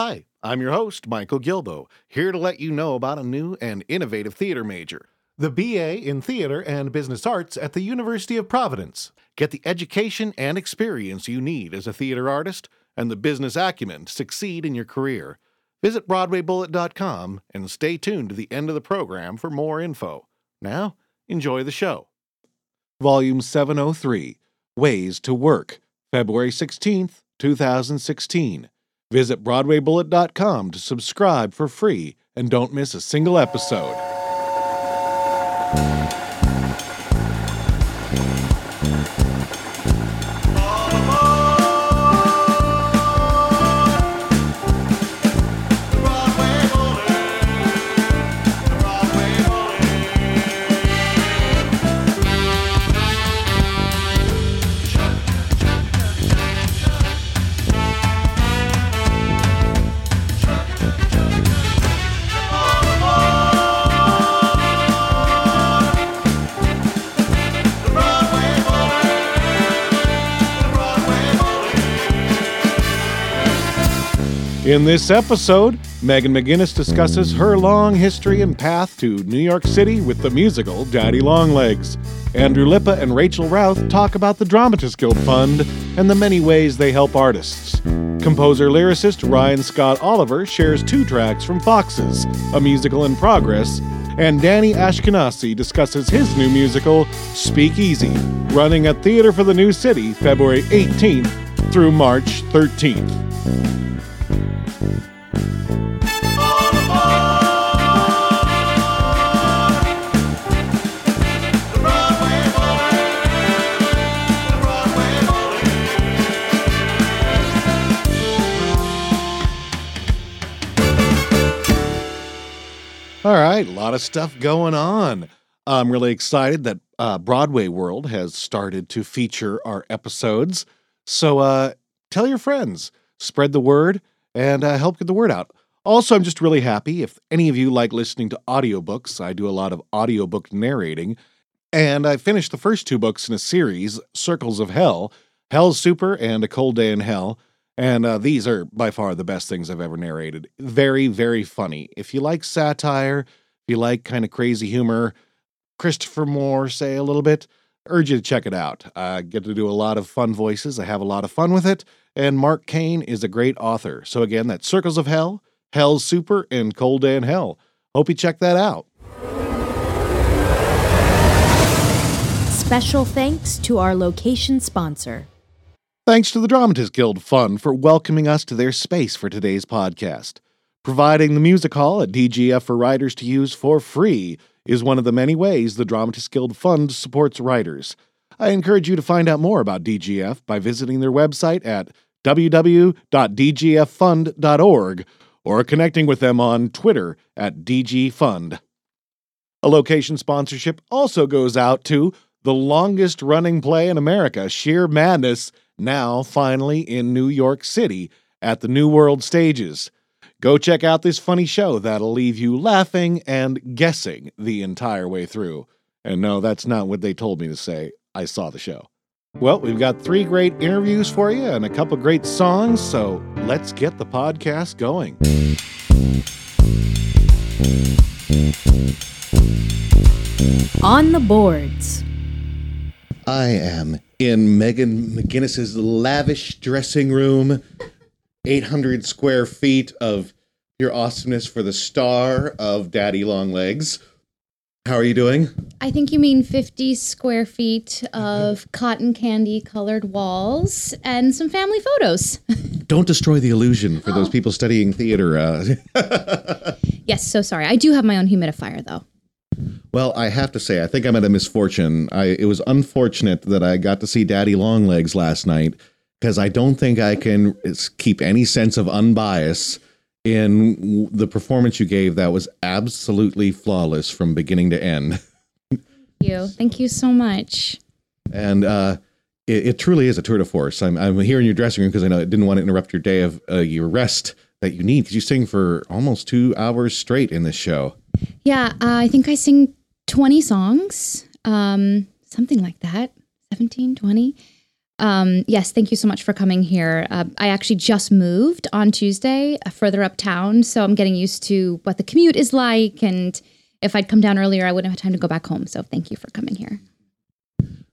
Hi, I'm your host, Michael Gilboe, here to let you know about a new and innovative theater major, the BA in Theater and Business Arts at the University of Providence. Get the education and experience you need as a theater artist and the business acumen to succeed in your career. Visit BroadwayBullet.com and stay tuned to the end of the program for more info. Now, enjoy the show. Volume 703 Ways to Work, February 16th, 2016. Visit BroadwayBullet.com to subscribe for free and don't miss a single episode. In this episode, Megan McGinnis discusses her long history and path to New York City with the musical Daddy Longlegs. Andrew Lippa and Rachel Routh talk about the Dramatists Guild Fund and the many ways they help artists. Composer lyricist Ryan Scott Oliver shares two tracks from Foxes, a musical in progress, and Danny Ashkenazi discusses his new musical, Speak Easy, running at Theater for the New City February 18th through March 13th. All right, a lot of stuff going on. I'm really excited that uh, Broadway World has started to feature our episodes. So uh, tell your friends, spread the word, and uh, help get the word out. Also, I'm just really happy if any of you like listening to audiobooks. I do a lot of audiobook narrating, and I finished the first two books in a series, Circles of Hell, Hell's Super, and A Cold Day in Hell. And uh, these are by far the best things I've ever narrated. Very, very funny. If you like satire, if you like kind of crazy humor, Christopher Moore, say a little bit, urge you to check it out. I get to do a lot of fun voices. I have a lot of fun with it. And Mark Cain is a great author. So, again, that's Circles of Hell, Hell's Super, and Cold Day in Hell. Hope you check that out. Special thanks to our location sponsor. Thanks to the Dramatists Guild Fund for welcoming us to their space for today's podcast. Providing the music hall at DGF for writers to use for free is one of the many ways the Dramatists Guild Fund supports writers. I encourage you to find out more about DGF by visiting their website at www.dgffund.org or connecting with them on Twitter at DGFund. A location sponsorship also goes out to the longest running play in America, Shear Madness now finally in New York City at the New World Stages. Go check out this funny show that'll leave you laughing and guessing the entire way through. And no, that's not what they told me to say. I saw the show. Well, we've got three great interviews for you and a couple great songs, so let's get the podcast going. On the boards. I am in Megan McGinnis's lavish dressing room, 800 square feet of your awesomeness for the star of Daddy Longlegs. How are you doing? I think you mean 50 square feet of cotton candy colored walls and some family photos. Don't destroy the illusion for those people studying theater. Uh. yes, so sorry. I do have my own humidifier though. Well, I have to say, I think I'm at a misfortune. I it was unfortunate that I got to see Daddy Longlegs last night because I don't think I can keep any sense of unbias in the performance you gave. That was absolutely flawless from beginning to end. Thank you. Thank you so much. And uh, it, it, truly is a tour de force. I'm, I'm here in your dressing room because I know I didn't want to interrupt your day of uh, your rest that you need because you sing for almost two hours straight in this show. Yeah, uh, I think I sing 20 songs, um, something like that, 17, 20. Um, yes, thank you so much for coming here. Uh, I actually just moved on Tuesday uh, further uptown, so I'm getting used to what the commute is like. And if I'd come down earlier, I wouldn't have time to go back home. So thank you for coming here.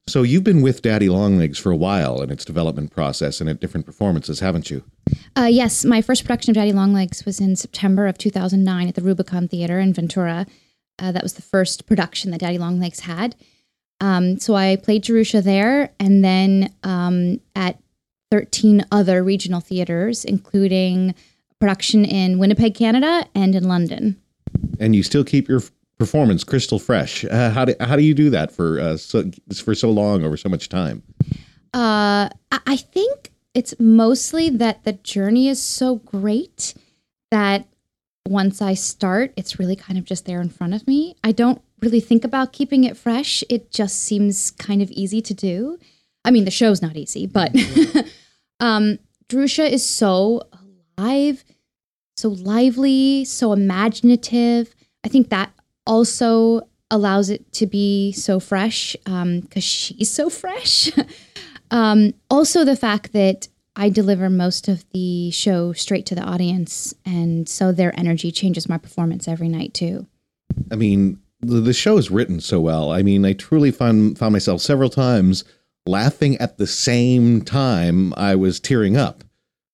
So you've been with Daddy Longlegs for a while in its development process and at different performances, haven't you? Uh, yes, my first production of Daddy Longlegs was in September of 2009 at the Rubicon Theater in Ventura. Uh, that was the first production that Daddy Longlegs had. Um, so I played Jerusha there, and then um, at 13 other regional theaters, including production in Winnipeg, Canada, and in London. And you still keep your performance crystal fresh. Uh, how do how do you do that for uh, so for so long over so much time? Uh, I I think it's mostly that the journey is so great that once I start, it's really kind of just there in front of me. I don't really think about keeping it fresh. It just seems kind of easy to do. I mean, the show's not easy, but um, Jerusha is so alive, so lively, so imaginative. I think that also allows it to be so fresh because she's so fresh. um, also, the fact that I deliver most of the show straight to the audience, and so their energy changes my performance every night too. I mean, the, the show is written so well. I mean, I truly found found myself several times laughing at the same time I was tearing up.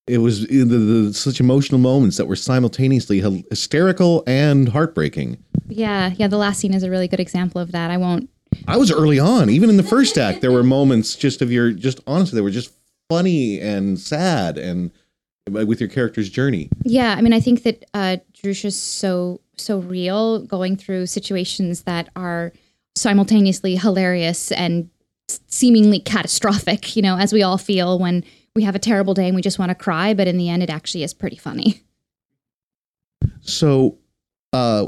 It was the, the, such emotional moments that were simultaneously hysterical and heartbreaking. Yeah, yeah. The last scene is a really good example of that. I won't. I was early on, even in the first act, there were moments just of your just honestly, they were just funny and sad and with your character's journey. Yeah, I mean, I think that uh, Jerusha's so so real, going through situations that are simultaneously hilarious and seemingly catastrophic. You know, as we all feel when we have a terrible day and we just want to cry, but in the end, it actually is pretty funny. So, uh,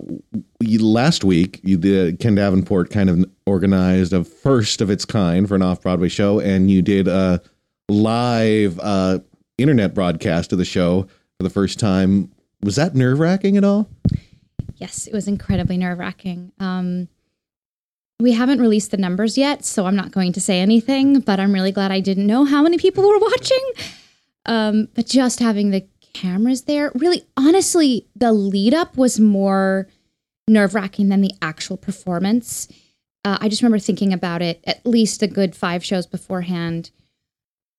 last week, you did Ken Davenport kind of organized a first of its kind for an off Broadway show, and you did a live uh, internet broadcast of the show for the first time. Was that nerve wracking at all? Yes, it was incredibly nerve wracking. Um, we haven't released the numbers yet, so I'm not going to say anything, but I'm really glad I didn't know how many people were watching. Um, but just having the cameras there, really, honestly, the lead up was more nerve wracking than the actual performance. Uh, I just remember thinking about it at least a good five shows beforehand.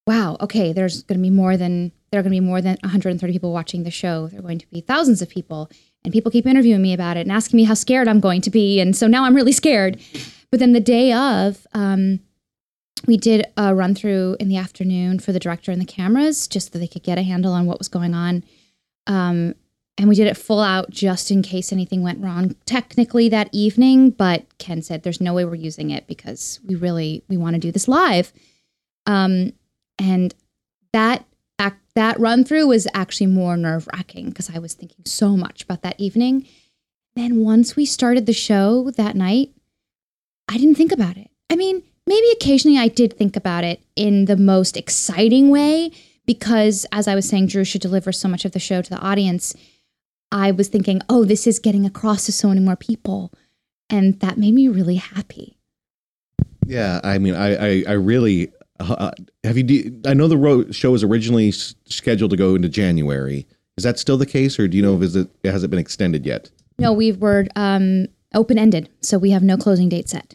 Wow, okay, there's going to be more than there are going to be more than 130 people watching the show. There are going to be thousands of people, and people keep interviewing me about it and asking me how scared I'm going to be, and so now I'm really scared. But then the day of, um, we did a run through in the afternoon for the director and the cameras, just so they could get a handle on what was going on. Um, and we did it full out just in case anything went wrong technically that evening. But Ken said there's no way we're using it because we really we want to do this live. Um, and that that run through was actually more nerve wracking because I was thinking so much about that evening. Then once we started the show that night, I didn't think about it. I mean, maybe occasionally I did think about it in the most exciting way because, as I was saying, Drew should deliver so much of the show to the audience. I was thinking, oh, this is getting across to so many more people. And that made me really happy. Yeah, I mean, I I, I really uh, have you. I know the ro- show was originally s- scheduled to go into January. Is that still the case, or do you know if it has it been extended yet? No, we were um, open ended, so we have no closing date set.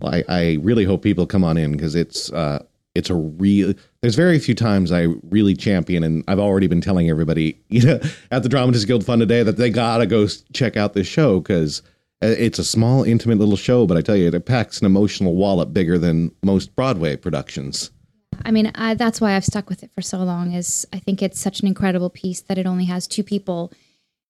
Well, I, I really hope people come on in because it's uh, it's a real. There's very few times I really champion, and I've already been telling everybody, you know, at the Dramatists Guild Fund today that they gotta go check out this show because it's a small, intimate little show. But I tell you, it packs an emotional wallop bigger than most Broadway productions. I mean, I, that's why I've stuck with it for so long. Is I think it's such an incredible piece that it only has two people,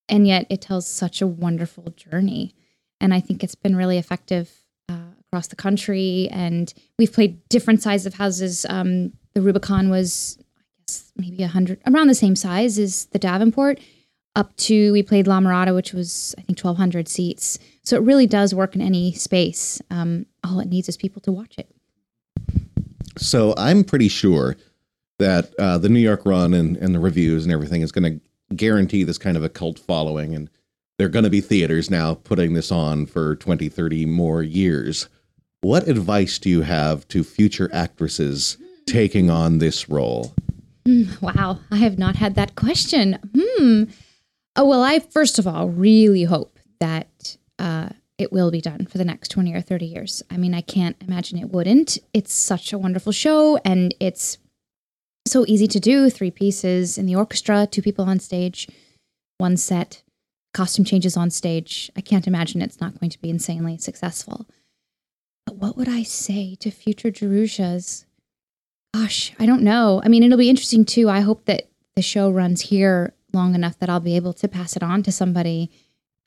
and yet it tells such a wonderful journey. And I think it's been really effective uh, across the country. And we've played different sizes of houses. Um, the Rubicon was, I guess, maybe a hundred, around the same size as the Davenport. Up to we played La Mirada, which was I think twelve hundred seats. So it really does work in any space. Um, all it needs is people to watch it. So I'm pretty sure that uh, the New York run and, and the reviews and everything is going to guarantee this kind of a cult following. And there are going to be theaters now putting this on for 20, 30 more years. What advice do you have to future actresses taking on this role? Hmm, wow, I have not had that question. Hmm. Oh, well, I first of all really hope that uh, it will be done for the next 20 or 30 years. I mean, I can't imagine it wouldn't. It's such a wonderful show and it's so easy to do three pieces in the orchestra, two people on stage, one set, costume changes on stage. I can't imagine it's not going to be insanely successful. But what would I say to future Jerushas? Gosh, I don't know. I mean, it'll be interesting too. I hope that the show runs here long enough that I'll be able to pass it on to somebody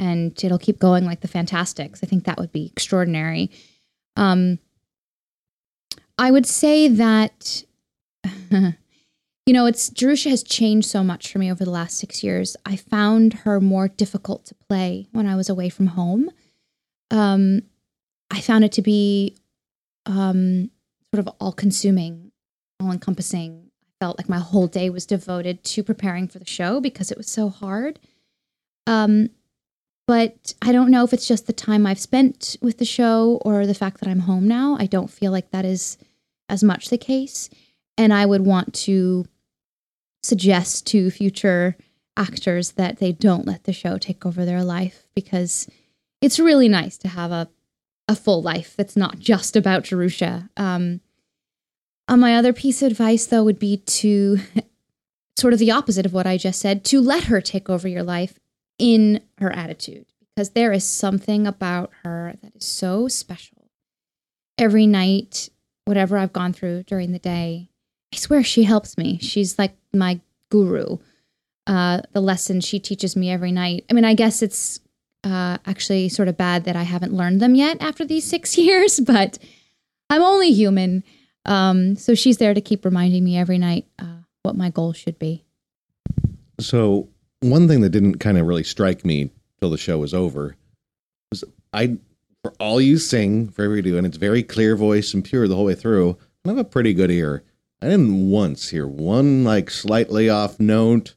and it'll keep going like the Fantasticks. I think that would be extraordinary. Um, I would say that, you know, it's Jerusha has changed so much for me over the last six years. I found her more difficult to play when I was away from home. Um, I found it to be um, sort of all consuming, all encompassing. I felt like my whole day was devoted to preparing for the show because it was so hard. Um, but I don't know if it's just the time I've spent with the show or the fact that I'm home now. I don't feel like that is as much the case. And I would want to suggest to future actors that they don't let the show take over their life because it's really nice to have a, a full life that's not just about Jerusha. Um, uh, my other piece of advice, though, would be to sort of the opposite of what I just said to let her take over your life in her attitude because there is something about her that is so special. Every night, whatever I've gone through during the day, I swear she helps me. She's like my guru. Uh, the lessons she teaches me every night. I mean, I guess it's uh, actually sort of bad that I haven't learned them yet after these six years, but I'm only human. Um, so she's there to keep reminding me every night uh, what my goal should be. So, one thing that didn't kind of really strike me till the show was over was I, for all you sing, for every do, and it's very clear voice and pure the whole way through, I have a pretty good ear. I didn't once hear one like slightly off note,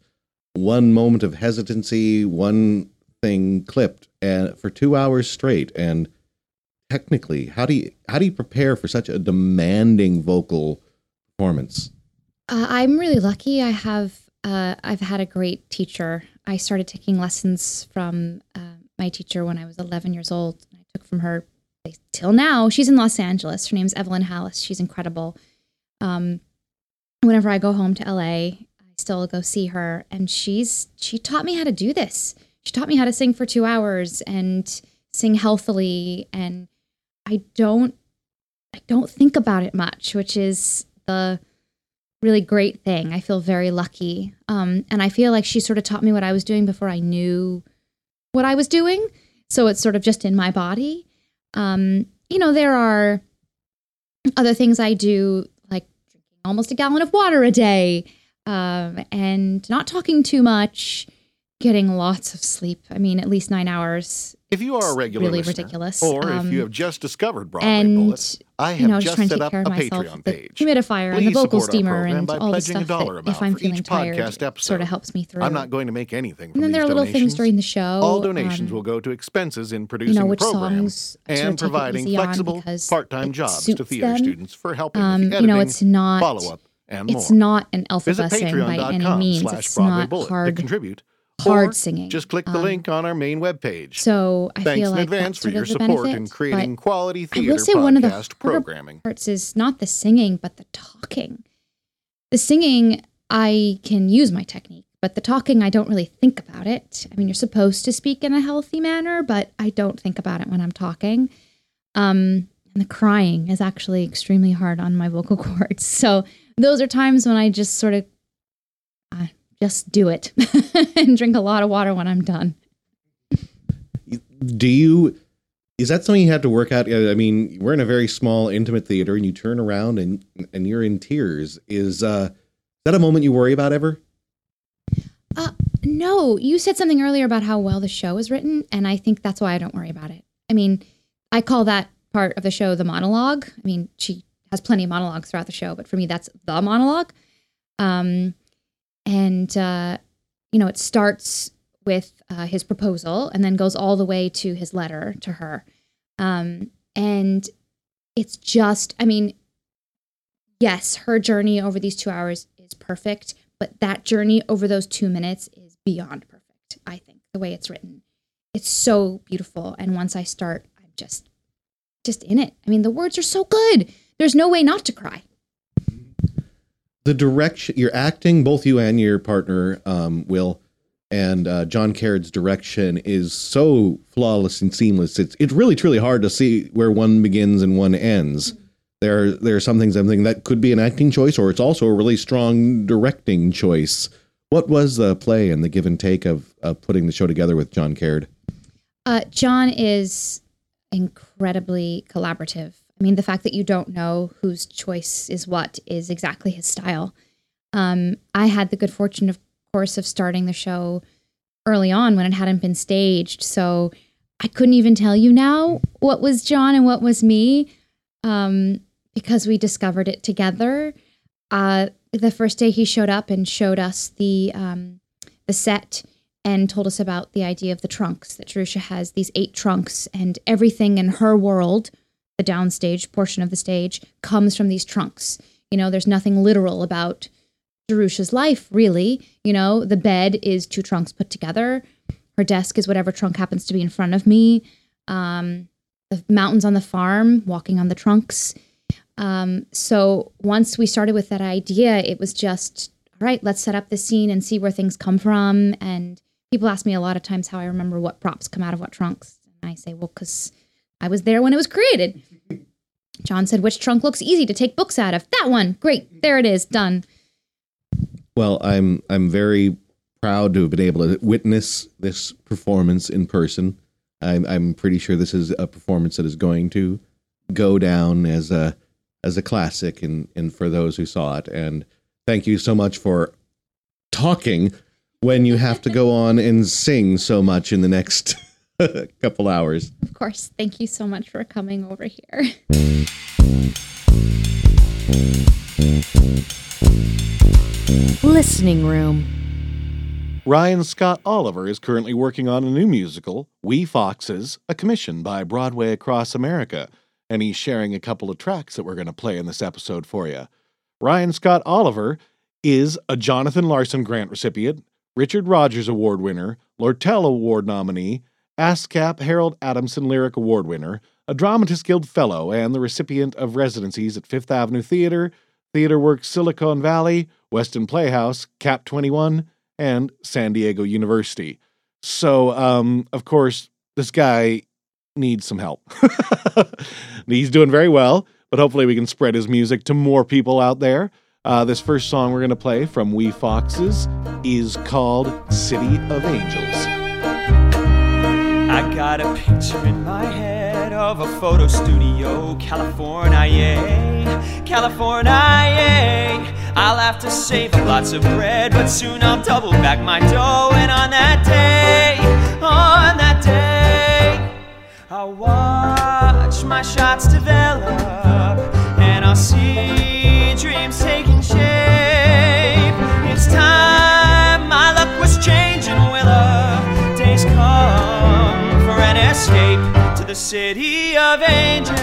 one moment of hesitancy, one thing clipped, and for two hours straight. And technically, how do you how do you prepare for such a demanding vocal performance? Uh, I'm really lucky. I have uh, I've had a great teacher. I started taking lessons from uh, my teacher when I was 11 years old. I took from her till now. She's in Los Angeles. Her name's Evelyn Hallis. She's incredible. Um, whenever I go home to LA, I still go see her, and she's she taught me how to do this. She taught me how to sing for two hours and sing healthily, and I don't I don't think about it much, which is the really great thing. I feel very lucky. Um, and I feel like she sort of taught me what I was doing before I knew what I was doing. So it's sort of just in my body. Um, you know, there are other things I do, like drinking almost a gallon of water a day um, and not talking too much, getting lots of sleep. I mean, at least nine hours If you are a regular really listener, ridiculous. or Um, if you have just discovered Broadway and Bullet, I have you know, just just set up a myself. Patreon The page. humidifier and the vocal steamer and all the stuff that if I'm feeling each tired, podcast sort of helps me through. I'm not going to make anything from and then there are little things during the show. All donations um, will go to expenses in producing you know which the program songs sort of and providing flexible part-time jobs to theater them. students for helping Um, with the you know, it's not follow-up, and more. it's not an alphabet by any means. It's not Bullet to hard contribute. Hard singing. Just click the Um, link on our main webpage. So I Thanks feel in like advance that's for your support benefit, in creating quality I theater will say one of the podcast programming. parts is not the singing, but the talking. The singing, I can use my technique, but the talking, I don't really think about it. I mean, you're supposed to speak in a healthy manner, but I don't think about it when I'm talking. Um, and the crying is actually extremely hard on my vocal cords. So those are times when I just sort of uh, just do it and drink a lot of water when I'm done. do you is that something you have to work out i mean we're in a very small intimate theater and you turn around and and you're in tears is uh is that a moment you worry about ever Uh, no, you said something earlier about how well the show is written, and I think that's why I don't worry about it. I mean, I call that part of the show the monologue. I mean, she has plenty of monologues throughout the show, but for me, that's the monologue. Um, and uh, you know, it starts with uh, his proposal and then goes all the way to his letter to her. Um, and it's just, I mean, yes, her journey over these two hours is perfect, but that journey over those two minutes is beyond perfect, I think, the way it's written. It's so beautiful. And once I start, I'm just just in it. I mean, the words are so good. There's no way not to cry. The direction you're acting both you and your partner um, will and uh, john Caird's direction is so flawless and seamless it's it's really truly hard to see where one begins and one ends there there are some things i'm thinking that could be an acting choice or it's also a really strong directing choice what was the play and the give and take of, of putting the show together with john Caird? Uh, John is incredibly collaborative. I mean, the fact that you don't know whose choice is what is exactly his style. Um, I had the good fortune, of course, of starting the show early on when it hadn't been staged. So I couldn't even tell you now what was John and what was me um, because we discovered it together. Uh, the first day he showed up and showed us the um, the set and told us about the idea of the trunks that Jerusha has these eight trunks and everything in her world, the downstage portion of the stage, comes from these trunks. You know, there's nothing literal about Jerusha's life, really. You know, the bed is two trunks put together. Her desk is whatever trunk happens to be in front of me. Um, the mountains on the farm, walking on the trunks. Um, so once we started with that idea, it was just, all right, let's set up the scene and see where things come from. And people ask me a lot of times how I remember what props come out of what trunks. And I say, well, because I was there when it was created. John said, which trunk looks easy to take books out of? That one. Great. There it is. Done. Well, I'm I'm very proud to have been able to witness this performance in person. I'm I'm pretty sure this is a performance that is going to go down as a as a classic and and for those who saw it. And thank you so much for talking when you have to go on and sing so much in the next couple hours. Of course. Thank you so much for coming over here. Listening Room. Ryan Scott Oliver is currently working on a new musical, We Foxes, a commission by Broadway Across America, and he's sharing a couple of tracks that we're going to play in this episode for you. Ryan Scott Oliver is a Jonathan Larson Grant recipient, Richard Rodgers Award winner, Lortel Award nominee, ASCAP Harold Adamson Lyric Award winner, a Dramatist Guild Fellow, and the recipient of residencies at Fifth Avenue Theater, Theater Works Silicon Valley, Weston Playhouse, Cap 21, and San Diego University. So, um, of course, this guy needs some help. He's doing very well, but hopefully we can spread his music to more people out there. Uh, this first song we're going to play from We Foxes is called City of Angels. Got a picture in my head of a photo studio, California, California. I'll have to save lots of bread, but soon I'll double back my dough. And on that day, on that day, I'll watch my shots develop, and I'll see dreams taking escape to the city of angels?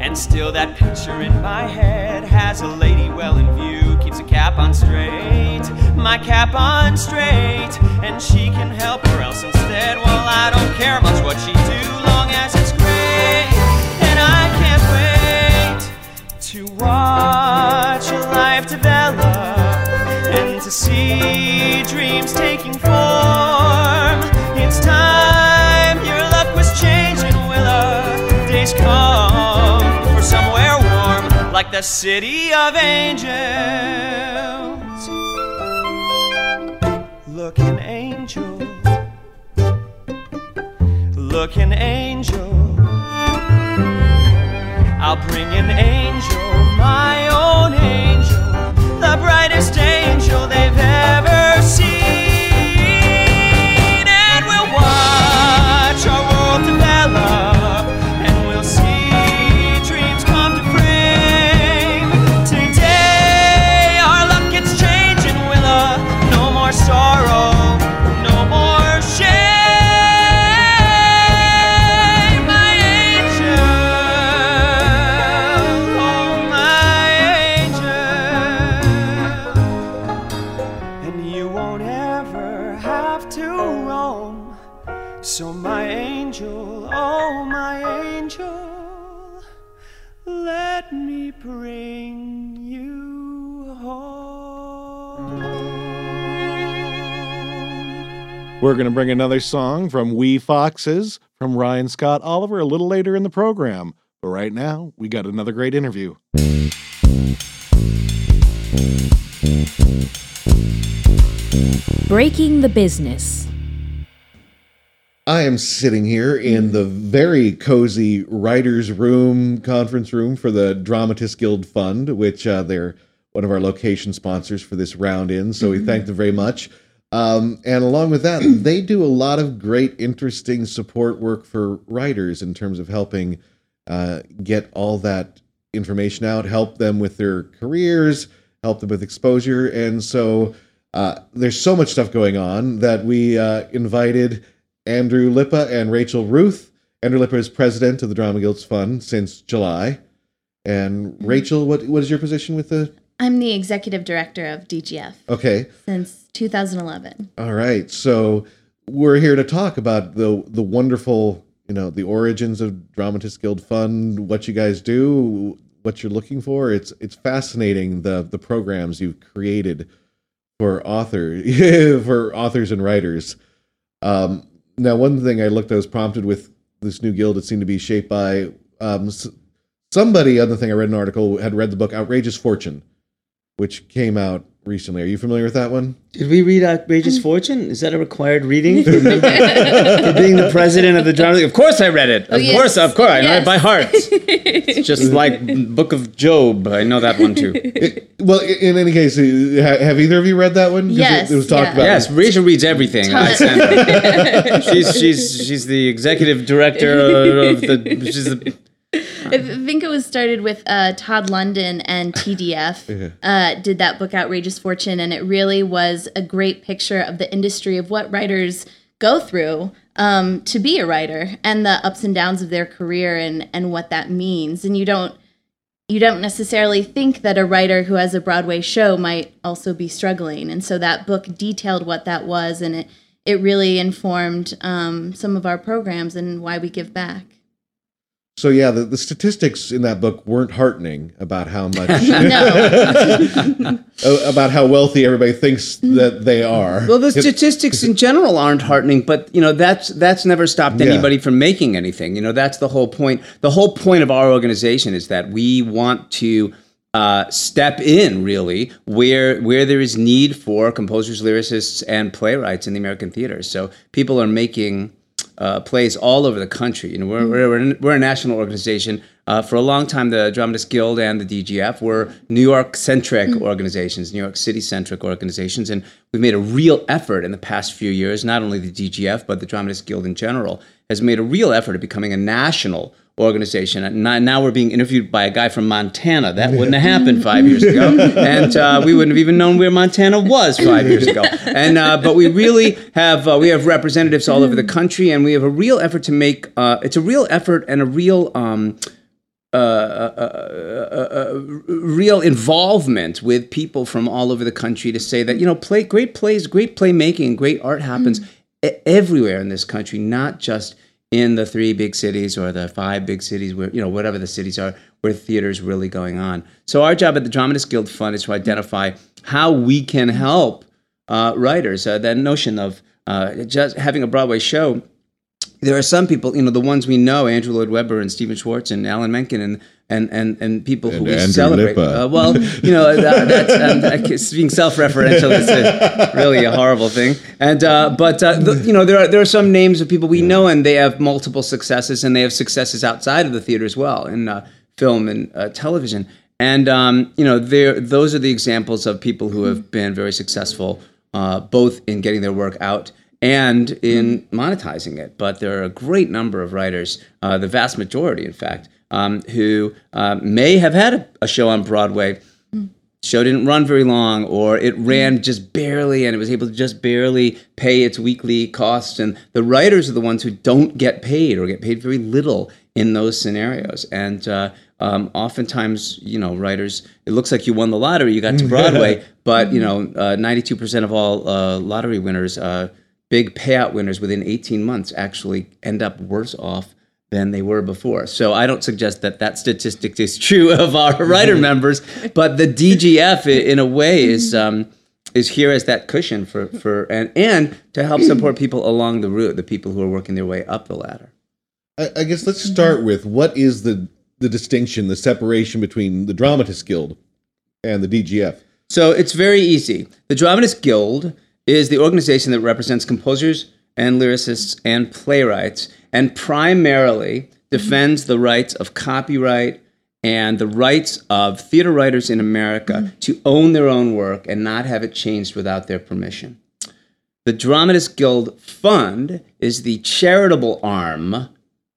And still that picture in my head has a lady well in view, keeps a cap on straight, my cap on straight, and she can help or else instead, well I don't care much what she do, long as it's great, and I can't wait to watch to see dreams taking form. It's time your luck was changing, will a days come for somewhere warm like the city of angels. Look an angel, look an angel. I'll bring an angel, We're going to bring another song from We Foxes from Ryan Scott Oliver a little later in the program. But right now, we got another great interview. Breaking the Business. I am sitting here in the very cozy writers' room, conference room for the Dramatists Guild Fund, which uh, they're one of our location sponsors for this round in. So we thank them very much. Um, and along with that, they do a lot of great, interesting support work for writers in terms of helping uh, get all that information out, help them with their careers, help them with exposure. And so uh, there's so much stuff going on that we uh, invited Andrew Lippa and Rachel Routh. Andrew Lippa is president of the Drama Guilds Fund since July. And Rachel, what what is your position with the? I'm the executive director of DGF Okay, since 2011. all right. So we're here to talk about the the wonderful, you know, the origins of Dramatist Guild Fund, what you guys do, what you're looking for. It's it's fascinating the the programs you've created for author for authors and writers. Um, now, one thing I looked, I was prompted with this new guild. It seemed to be shaped by um, somebody. Other thing, I read an article had read the book "Outrageous Fortune," which came out recently. Are you familiar with that one? Did we read Outrageous Fortune? Is that a required reading for, being- for being the president of the drama? Of course, I read it. Of yes. course, of course, I know it by heart. It's just like Book of Job. I know that one too. It- well, in any case, uh, have either of you read that one? Yes, it, it was talked yeah. about. Yes, Rachel reads everything. I sent her. She's she's she's the executive director of the. She's the I think it was started with uh, Todd London and TDF uh, did that book Outrageous Fortune, and it really was a great picture of the industry of what writers go through um, to be a writer and the ups and downs of their career and and what that means. And you don't you don't necessarily think that a writer who has a Broadway show might also be struggling. And so that book detailed what that was, and it it really informed um, some of our programs and why we give back. So yeah, the, the statistics in that book weren't heartening about how much uh, about how wealthy everybody thinks that they are. Well, the statistics in general aren't heartening, but you know that's that's never stopped Yeah. anybody from making anything. You know that's the whole point. The whole point of our organization is that we want to uh, step in really where where there is need for composers, lyricists, and playwrights in the American theater. So people are making uh, plays all over the country. You know, we're, we're, we're a national organization. Uh, for a long time, the Dramatists Guild and the DGF were New York centric organizations, New York City centric organizations. And we've made a real effort in the past few years, not only the DGF, but the Dramatists Guild in general, has made a real effort at becoming a national organization. And now- we're being interviewed by a guy from Montana. That wouldn't have happened five years ago, and uh, we wouldn't have even known where Montana was five years ago. And uh, but we really have uh, we have representatives all over the country, and we have a real effort to make. Uh, it's a real effort and a real. Um, uh, uh, uh, real involvement with people from all over the country to say that you know play great plays great playmaking great art happens e- everywhere in this country not just in the three big cities or the five big cities where you know whatever the cities are where theater's really going on. So our job at the dramatist guild fund is to identify how we can help uh, writers. Uh, that notion of uh, just having a broadway show there are some people, you know, the ones we know, Andrew Lloyd Webber and Stephen Schwartz and Alan Menken and and and, and people who we Andrew celebrate. Uh, well, you know, that, that's um, being self-referential is a, really a horrible thing. And uh, but uh, the, you know, there are there are some names of people we know, and they have multiple successes, and they have successes outside of the theater as well in uh, film and uh, television. And um, you know, there those are the examples of people who have been very successful, uh, both in getting their work out and in monetizing it. But there are a great number of writers, uh, the vast majority, in fact, um, who uh, may have had a, a show on Broadway. Show didn't run very long, or it ran just barely, and it was able to just barely pay its weekly costs. And the writers are the ones who don't get paid, or get paid very little in those scenarios. And uh, um, oftentimes, you know, writers, it looks like you won the lottery, you got to Broadway, but you know, uh, 92% of all uh, lottery winners, uh, big payout winners within 18 months, actually end up worse off than they were before. So I don't suggest that that statistic is true of our writer members, but the DGF in a way is um, is here as that cushion for for and and to help support people along the route, the people who are working their way up the ladder. I, I guess let's start with what is the the distinction, the separation between the Dramatists Guild and the DGF. So it's very easy. The Dramatist Guild is the organization that represents composers and lyricists and playwrights and primarily defends the rights of copyright and the rights of theater writers in America mm-hmm. to own their own work and not have it changed without their permission. The Dramatist Guild Fund is the charitable arm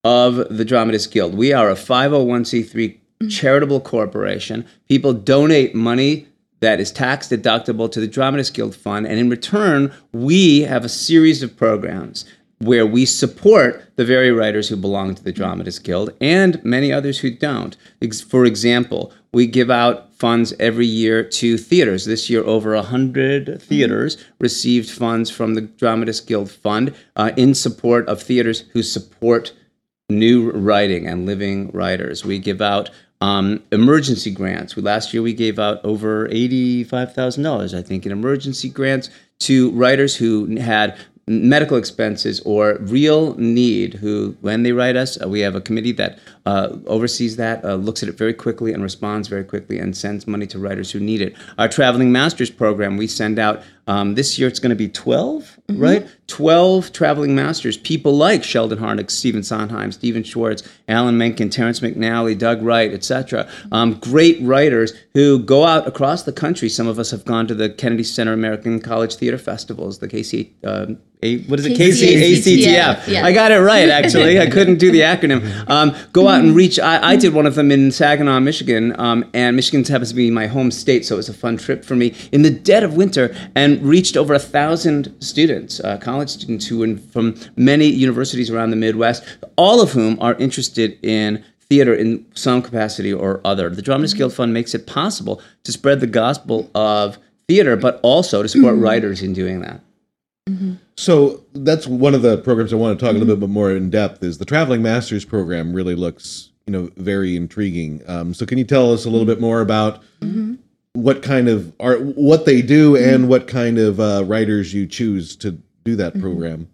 of the Dramatist Guild. We are a 501c3 mm. charitable corporation. People donate money that is tax deductible to the Dramatist Guild Fund, and in return, we have a series of programs where we support the very writers who belong to the Dramatist Guild and many others who don't. For example, we give out funds every year to theaters. This year, over 100 theaters received funds from the Dramatist Guild Fund uh, in support of theaters who support new writing and living writers. We give out um, emergency grants. We, last year we gave out over eighty-five thousand dollars, I think, in emergency grants to writers who had medical expenses or real need. Who, when they write us, uh, we have a committee that uh, oversees that, uh, looks at it very quickly, and responds very quickly, and sends money to writers who need it. Our traveling masters program, we send out. Um, this year it's going to be 12, right? 12 traveling masters, people like Sheldon Harnick, Stephen Sondheim, Stephen Schwartz, Alan Menken, Terrence McNally, Doug Wright, etc. Um, great writers who go out across the country. Some of us have gone to the Kennedy Center American College Theater Festivals, the KC, um, a, what is it? KCACTF. yeah. I got it right, actually. I couldn't do the acronym. Um, go out and reach. I, I did one of them in Saginaw, Michigan, um, and Michigan happens to be my home state, so it was a fun trip for me in the dead of winter, and reached over a thousand students, uh, college students who were from many universities around the Midwest, all of whom are interested in theater in some capacity or other. The Dramatist Guild Fund makes it possible to spread the gospel of theater, but also to support writers in doing that. So that's one of the programs I want to talk a little bit more in depth. Is the Traveling Masters program really looks you know very intriguing. Um, so can you tell us a little bit more about what kind of art, what they do, and what kind of uh, writers you choose to do that program?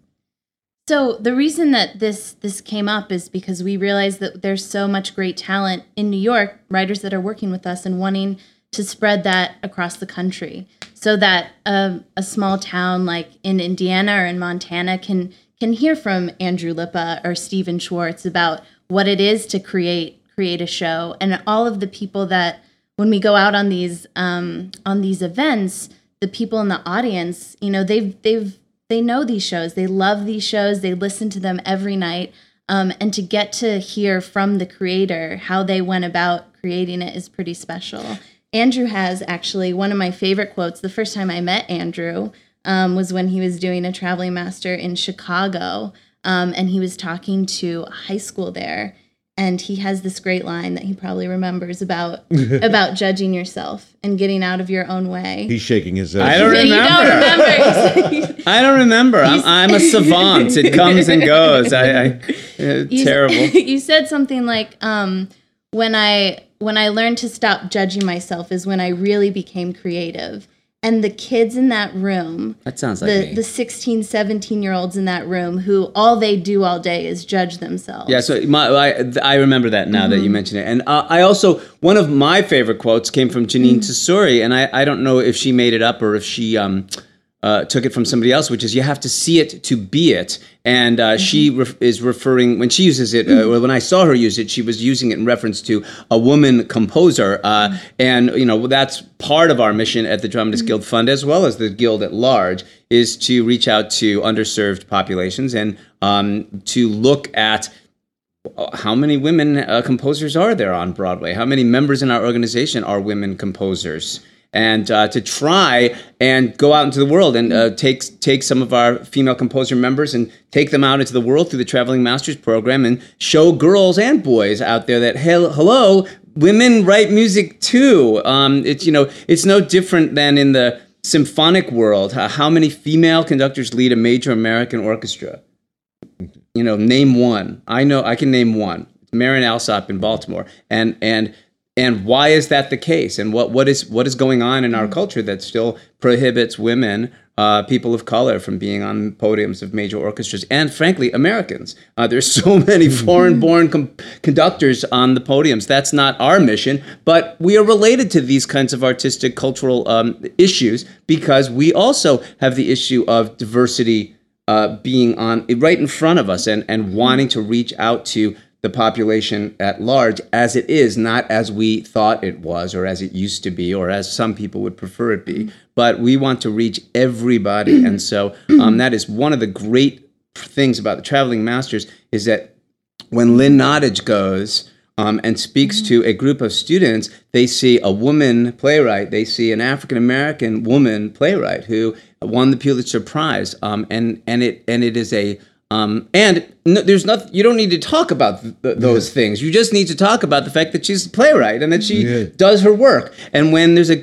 So the reason that this this came up is because we realized that there's so much great talent in New York, writers that are working with us and wanting to spread that across the country, so that um, a small town like in Indiana or in Montana can can hear from Andrew Lippa or Stephen Schwartz about what it is to create create a show, and all of the people that when we go out on these um, on these events, the people in the audience, you know, they've they've they know these shows, they love these shows, they listen to them every night, um, and to get to hear from the creator how they went about creating it is pretty special. Andrew has actually one of my favorite quotes. The first time I met Andrew um, was when he was doing a traveling master in Chicago, um, and he was talking to a high school there and he has this great line that he probably remembers about about judging yourself and getting out of your own way. He's shaking his head. I don't Yeah, you don't remember. remember. I don't remember. I'm, I'm a savant. It comes and goes. I, I uh, You- terrible. you said something like, um, "When I when I learned to stop judging myself is when I really became creative." And the kids in that room, That sounds like the me. the 16, 17 year olds in that room who all they do all day is judge themselves. Yeah, so my, I, I remember that now that you mention it. And uh, I also, one of my favorite quotes came from Jeanine Tesori, and I, I don't know if she made it up or if she um, uh, took it from somebody else, which is you have to see it to be it. And uh, she ref- is referring, when she uses it, uh, well, when I saw her use it, she was using it in reference to a woman composer. Uh, and, you know, that's part of our mission at the Dramatist Guild Fund, as well as the Guild at large, is to reach out to underserved populations and um, to look at how many women uh, composers are there on Broadway? How many members in our organization are women composers? And uh, to try and go out into the world and uh, take take some of our female composer members and take them out into the world through the Traveling Masters program and show girls and boys out there that hey, hello, women write music too. Um, it's you know it's no different than in the symphonic world. How how many female conductors lead a major American orchestra? you know, name one. I know I can name one. Marin Alsop in Baltimore, and and and why is that the case? And what what is what is going on in our culture that still prohibits women, uh, people of color, from being on podiums of major orchestras, and frankly, Americans? Uh, there's so many foreign-born com- conductors on the podiums. That's not our mission, but we are related to these kinds of artistic, cultural um, issues because we also have the issue of diversity uh, being on right in front of us and and wanting to reach out to the population at large as it is, not as we thought it was or as it used to be or as some people would prefer it be. But we want to reach everybody. and so um, that is one of the great things about the Traveling Masters is that when Lynn Nottage goes, um, and speaks to a group of students, they see a woman playwright, they see an African American woman playwright who won the Pulitzer Prize, um, and and it and it is a um, and no, there's nothing you don't need to talk about th- th- those things. You just need to talk about the fact that she's a playwright and that she Yeah. does her work. And when there's a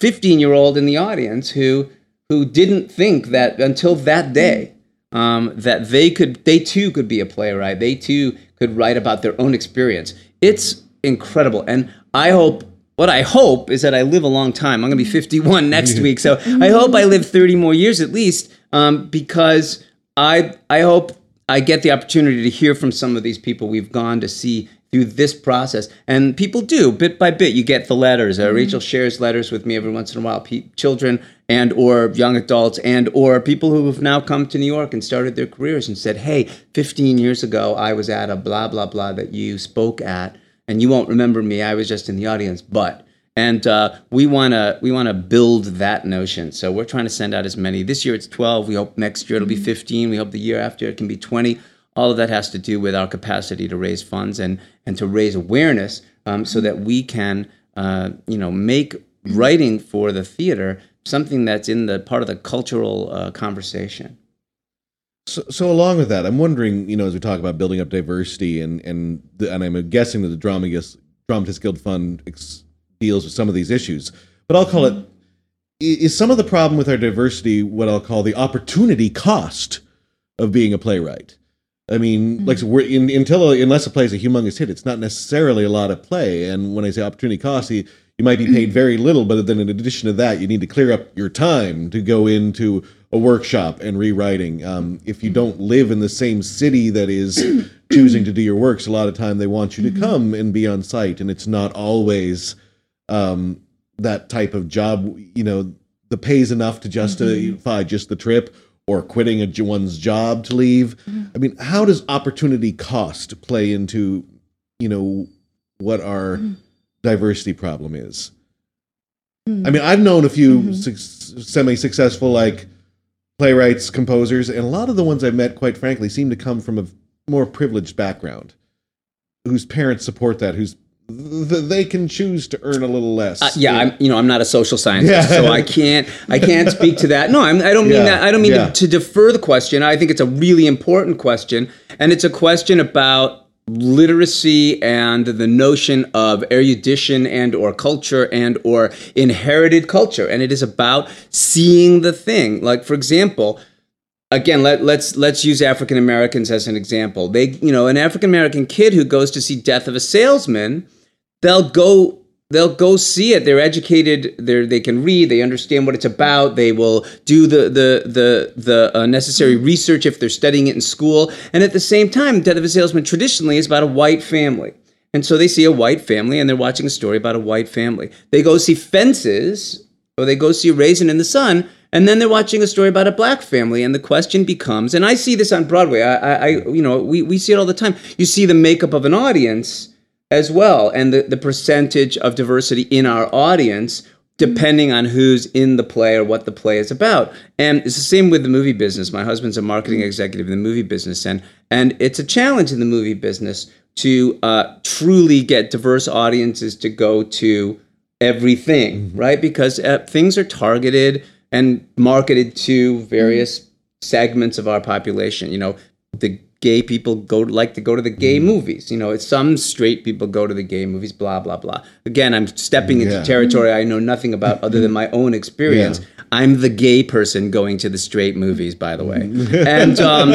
15 year old in the audience who who didn't think that until that day um, that they could they too could be a playwright, they too could write about their own experience. It's incredible, and I hope. What I hope is that I live a long time. I'm going to be 51 next week, so I hope I live 30 more years at least, um, because I I hope I get the opportunity to hear from some of these people we've gone to see through this process, and people do bit by bit. You get the letters. Uh, Rachel shares letters with me every once in a while. Pe- children and or young adults and or people who have now come to New York and started their careers and said, "Hey, 15 years ago, I was at a blah blah blah that you spoke at, and you won't remember me. I was just in the audience, but." And uh, we want to we want to build that notion. So we're trying to send out as many. This year it's 12. We hope next year it'll be 15. We hope the year after it can be 20. All of that has to do with our capacity to raise funds and and to raise awareness, um, so that we can uh, you know make writing for the theater something that's in the part of the cultural uh, conversation. So, so along with that, I'm wondering, you know, as we talk about building up diversity and and the, and I'm guessing that the Dramatist Dramatist Guild Fund ex- deals with some of these issues, but I'll call it is some of the problem with our diversity what I'll call the opportunity cost of being a playwright. I mean, mm-hmm. like so we're in, until unless a play is a humongous hit, it's not necessarily a lot of play. And when I say opportunity cost, you, you might be mm-hmm. paid very little, but then in addition to that, you need to clear up your time to go into a workshop and rewriting. Um, if you mm-hmm. don't live in the same city that is choosing to do your works, a lot of time they want you to come and be on site, and it's not always um, that type of job. You know, the pay's enough to justify mm-hmm. just the trip or quitting a, one's job to leave. Mm-hmm. I mean, how does opportunity cost play into, you know, what our mm-hmm. diversity problem is? I mean, I've known a few suc semi-successful like playwrights, composers, and a lot of the ones I've met, quite frankly, seem to come from a more privileged background, whose parents support that, whose they can choose to earn a little less. Uh, yeah, I'm you know I'm not a social scientist, Yeah. so I can't I can't speak to that. No, I'm, I don't mean Yeah, that. I don't mean yeah. to, to defer the question. I think it's a really important question, and it's a question about literacy and the notion of erudition and or culture and or inherited culture and it is about seeing the thing like for example again let, let's let's use african americans as an example they you know an african american kid who goes to see death of a salesman they'll go they'll go see it. They're educated. They they can read. They understand what it's about. They will do the the the the uh, necessary research if they're studying it in school. And at the same time death of a salesman traditionally is about a white family. And so they see a white family and they're watching a story about a white family. They go see fences or they go see Raisin in the Sun, and then they're watching a story about a black family, and the question becomes, and I see this on Broadway. I, I, I you know, we, we see it all the time. You see the makeup of an audience as well, and the, the percentage of diversity in our audience depending on who's in the play or what the play is about. And it's the same with the movie business. My husband's a marketing executive in the movie business, and and it's a challenge in the movie business to uh, truly get diverse audiences to go to everything, right? Because uh, things are targeted and marketed to various segments of our population. You know, the gay people go like to go to the gay movies. You know, it's some straight people go to the gay movies. Blah blah blah. Again, I'm stepping into Yeah. territory I know nothing about other than my own experience. I'm the gay person going to the straight movies, by the way, and um,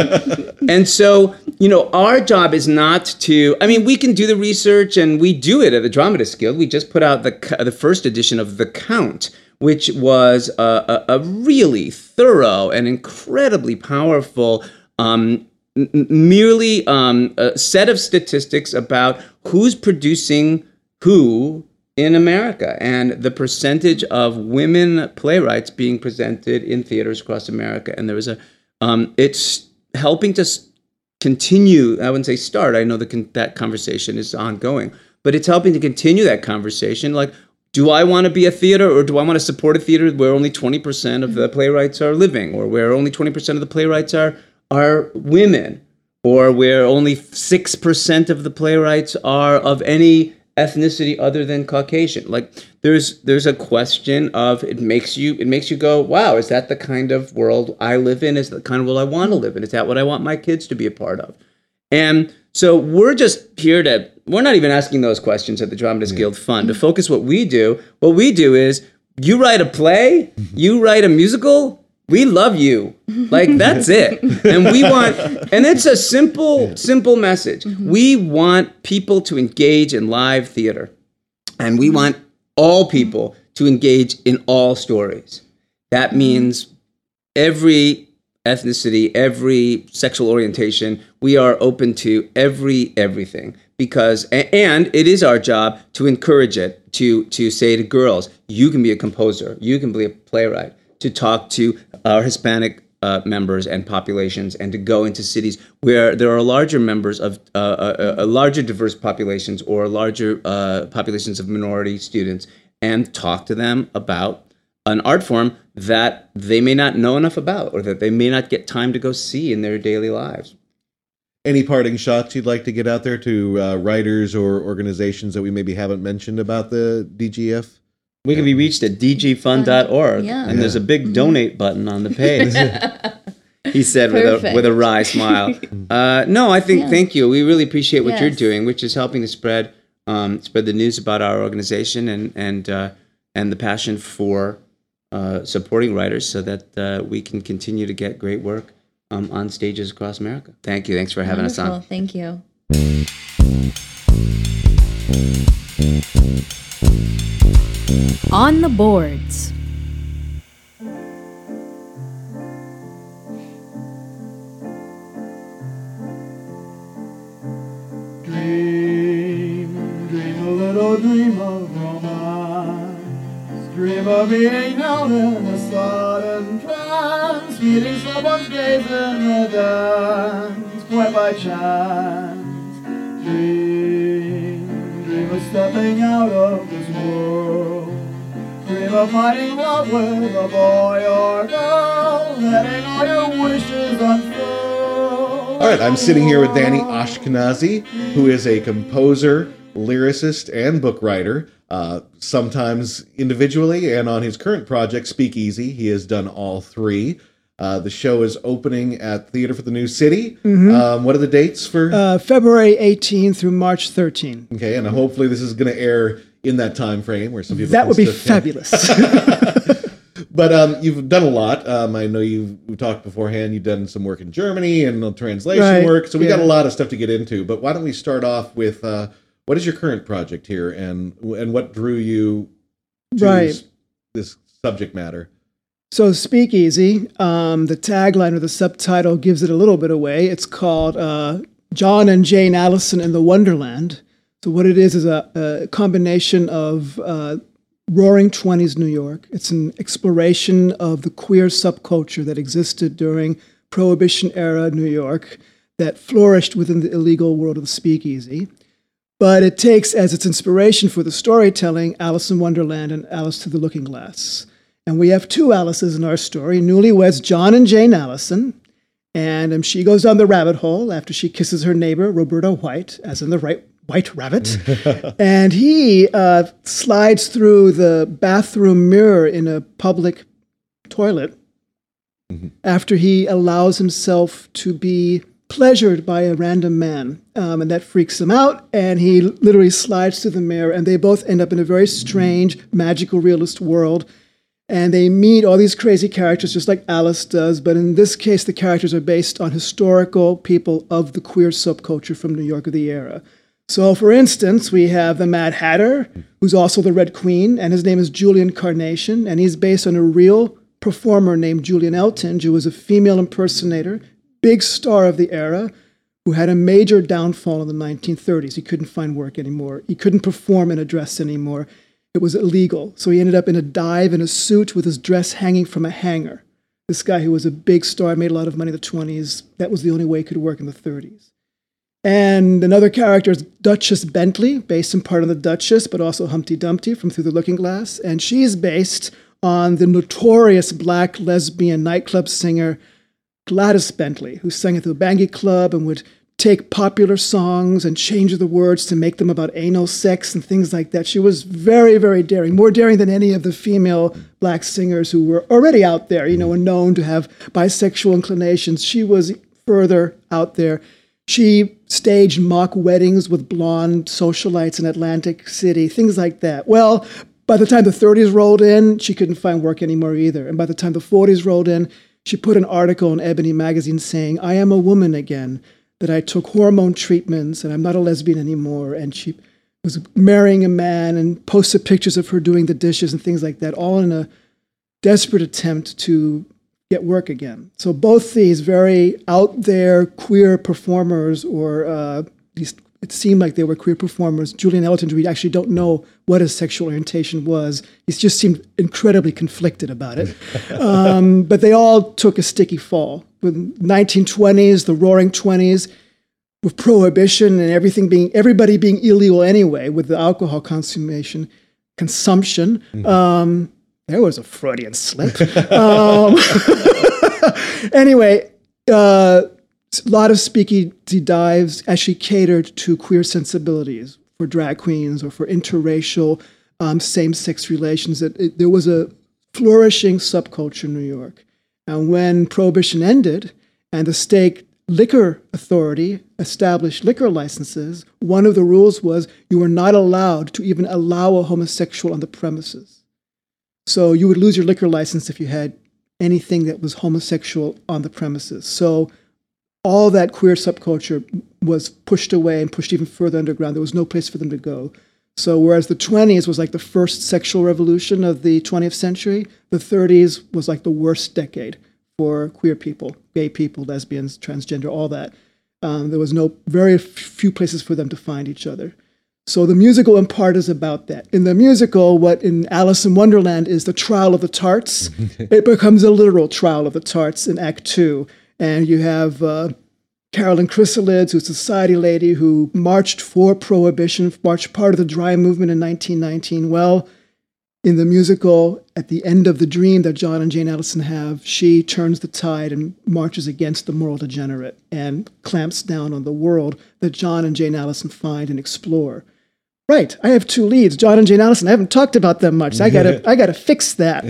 and so you know, our job is not to. I mean, we can do the research, and we do it at the Dramatist Guild. We just put out the the first edition of The Count, which was a, a, a really thorough and incredibly powerful. Um, merely um, a set of statistics about who's producing who in America and the percentage of women playwrights being presented in theaters across America. And there was a, um, it's helping to continue. I wouldn't say start. I know con- that conversation is ongoing, but it's helping to continue that conversation. Like, do I want to be a theater or do I want to support a theater where only 20% of the playwrights are living or where only 20% of the playwrights are are women or where only 6% of the playwrights are of any ethnicity other than Caucasian. Like there's there's a question of it makes you it makes you go, wow, is that the kind of world I live in? Is that the kind of world I want to live in? Is that what I want my kids to be a part of? And so we're just here to we're not even asking those questions at the Dramatist Guild Fund. To focus what we do, what we do is you write a play, mm-hmm. you write a musical, we love you. Like that's it. And we want and it's a simple simple message. Mm-hmm. We want people to engage in live theater. And we mm-hmm. want all people to engage in all stories. That mm-hmm. means every ethnicity, every sexual orientation, we are open to every everything because and it is our job to encourage it to to say to girls, you can be a composer, you can be a playwright, to talk to our Hispanic uh, members and populations, and to go into cities where there are larger members of uh, uh, uh, larger diverse populations or larger uh, populations of minority students, and talk to them about an art form that they may not know enough about or that they may not get time to go see in their daily lives. Any parting shots you'd like to get out there to uh, writers or organizations that we maybe haven't mentioned about the DGF? We can be reached at dgfund.org, Yeah. and there's a big donate button on the page. he said with a with a wry smile. Uh, no, I think Yeah. thank you. We really appreciate what you're doing, which is helping to spread um, spread the news about our organization and and uh, and the passion for uh, supporting writers, so that uh, we can continue to get great work um, on stages across America. Thank you. Thanks for having us on. Thank you. On the boards. Dream, dream a little dream of romance. Dream of being held in a sudden trance, feeling someone's gaze in the dance, quite by chance. Dream, dream of stepping out of this world. Dream of finding love with a boy or girl, letting all your wishes unfold. All right, I'm sitting here with Danny Ashkenazi, who is a composer, lyricist, and book writer. Uh, sometimes individually, and on his current project, Speakeasy, he has done all three. Uh, the show is opening at Theater for the New City. Um, what are the dates for? Uh, February 18 through March 13. okay, and hopefully this is going to air in that time frame where some people. That would be fabulous. But um, you've done a lot. Um, I know you've we talked beforehand. You've done some work in Germany and translation Right, work. So we got a lot of stuff to get into. But why don't we start off with uh, what is your current project here, and and what drew you to Right. s- this subject matter? so, Speakeasy, um, the tagline or the subtitle gives it a little bit away. It's called uh, John and Jane Allison in the Wonderland. So, what it is is a, a combination of uh, Roaring Twenties New York. It's an exploration of the queer subculture that existed during Prohibition era New York that flourished within the illegal world of the speakeasy. But it takes as its inspiration for the storytelling Alice in Wonderland and Alice to the Looking Glass. And we have two Alices in our story newlyweds John and Jane Allison. And um, she goes down the rabbit hole after she kisses her neighbor, Roberta White, as in the right white rabbit. and he uh, slides through the bathroom mirror in a public toilet after he allows himself to be pleasured by a random man. Um, and that freaks him out. And he literally slides through the mirror, and they both end up in a very strange, magical, realist world. And they meet all these crazy characters just like Alice does, but in this case, the characters are based on historical people of the queer subculture from New York of the era. So, for instance, we have the Mad Hatter, who's also the Red Queen, and his name is Julian Carnation, and he's based on a real performer named Julian Eltinge, who was a female impersonator, big star of the era, who had a major downfall in the 1930s. He couldn't find work anymore. He couldn't perform in a dress anymore. It was illegal. So he ended up in a dive in a suit with his dress hanging from a hanger. This guy who was a big star, made a lot of money in the 20s, that was the only way he could work in the 30s. And another character is Duchess Bentley, based in part on the Duchess, but also Humpty Dumpty from Through the Looking Glass. And she's based on the notorious black lesbian nightclub singer Gladys Bentley, who sang at the Bangi Club and would take popular songs and change the words to make them about anal sex and things like that. She was very, very daring, more daring than any of the female black singers who were already out there, you know, and known to have bisexual inclinations. She was further out there. She staged mock weddings with blonde socialites in Atlantic City, things like that. Well, by the time the 30s rolled in, she couldn't find work anymore either. And by the time the 40s rolled in, she put an article in Ebony magazine saying, I am a woman again, that I took hormone treatments and I'm not a lesbian anymore. And she was marrying a man and posted pictures of her doing the dishes and things like that, all in a desperate attempt to get work again. So both these very out there queer performers, or uh, these it seemed like they were queer performers. Julian Elton, we actually don't know what his sexual orientation was. He just seemed incredibly conflicted about it. um, but they all took a sticky fall. With 1920s, the Roaring Twenties, with prohibition and everything being everybody being illegal anyway, with the alcohol consummation, consumption. Mm-hmm. Um, there was a Freudian slip. um, anyway, uh, a lot of speakeasy dives actually catered to queer sensibilities for drag queens or for interracial um, same-sex relations. That it, there was a flourishing subculture in New York, and when prohibition ended and the state liquor authority established liquor licenses, one of the rules was you were not allowed to even allow a homosexual on the premises. So you would lose your liquor license if you had anything that was homosexual on the premises. So all that queer subculture was pushed away and pushed even further underground. There was no place for them to go. So, whereas the 20s was like the first sexual revolution of the 20th century, the 30s was like the worst decade for queer people, gay people, lesbians, transgender, all that. Um, there was no very few places for them to find each other. So the musical in part is about that. In the musical, what in Alice in Wonderland is the trial of the tarts, it becomes a literal trial of the tarts in Act Two and you have uh, Carolyn Chrysalids, who's a society lady who marched for prohibition, marched part of the dry movement in 1919. Well, in the musical, at the end of the dream that John and Jane Allison have, she turns the tide and marches against the moral degenerate and clamps down on the world that John and Jane Allison find and explore. Right. I have two leads, John and Jane Allison. I haven't talked about them much. I gotta I gotta fix that.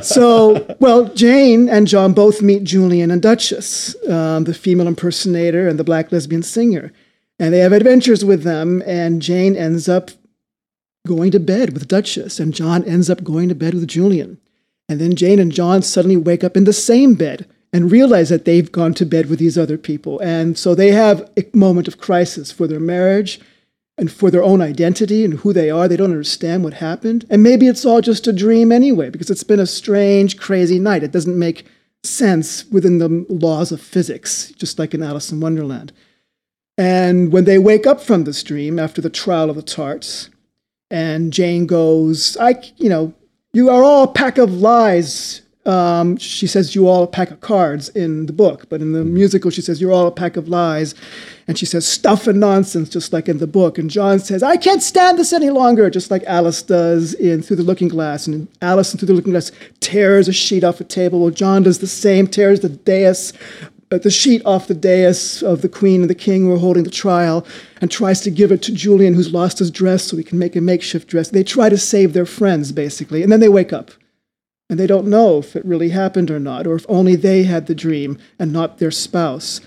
so, well, Jane and John both meet Julian and Duchess, um, the female impersonator and the black lesbian singer. And they have adventures with them, and Jane ends up going to bed with Duchess, and John ends up going to bed with Julian. And then Jane and John suddenly wake up in the same bed and realize that they've gone to bed with these other people. And so they have a moment of crisis for their marriage and for their own identity and who they are. They don't understand what happened. And maybe it's all just a dream anyway, because it's been a strange, crazy night. It doesn't make sense within the laws of physics, just like in Alice in Wonderland. And when they wake up from this dream after the trial of the tarts, and Jane goes, I, you know, you are all a pack of lies, um, she says, You all a pack of cards in the book, but in the musical, she says, You're all a pack of lies. And she says, Stuff and nonsense, just like in the book. And John says, I can't stand this any longer, just like Alice does in Through the Looking Glass. And Alice in Through the Looking Glass tears a sheet off a table. Well, John does the same, tears the dais, uh, the sheet off the dais of the queen and the king who are holding the trial, and tries to give it to Julian, who's lost his dress, so he can make a makeshift dress. They try to save their friends, basically. And then they wake up and they don't know if it really happened or not, or if only they had the dream and not their spouse.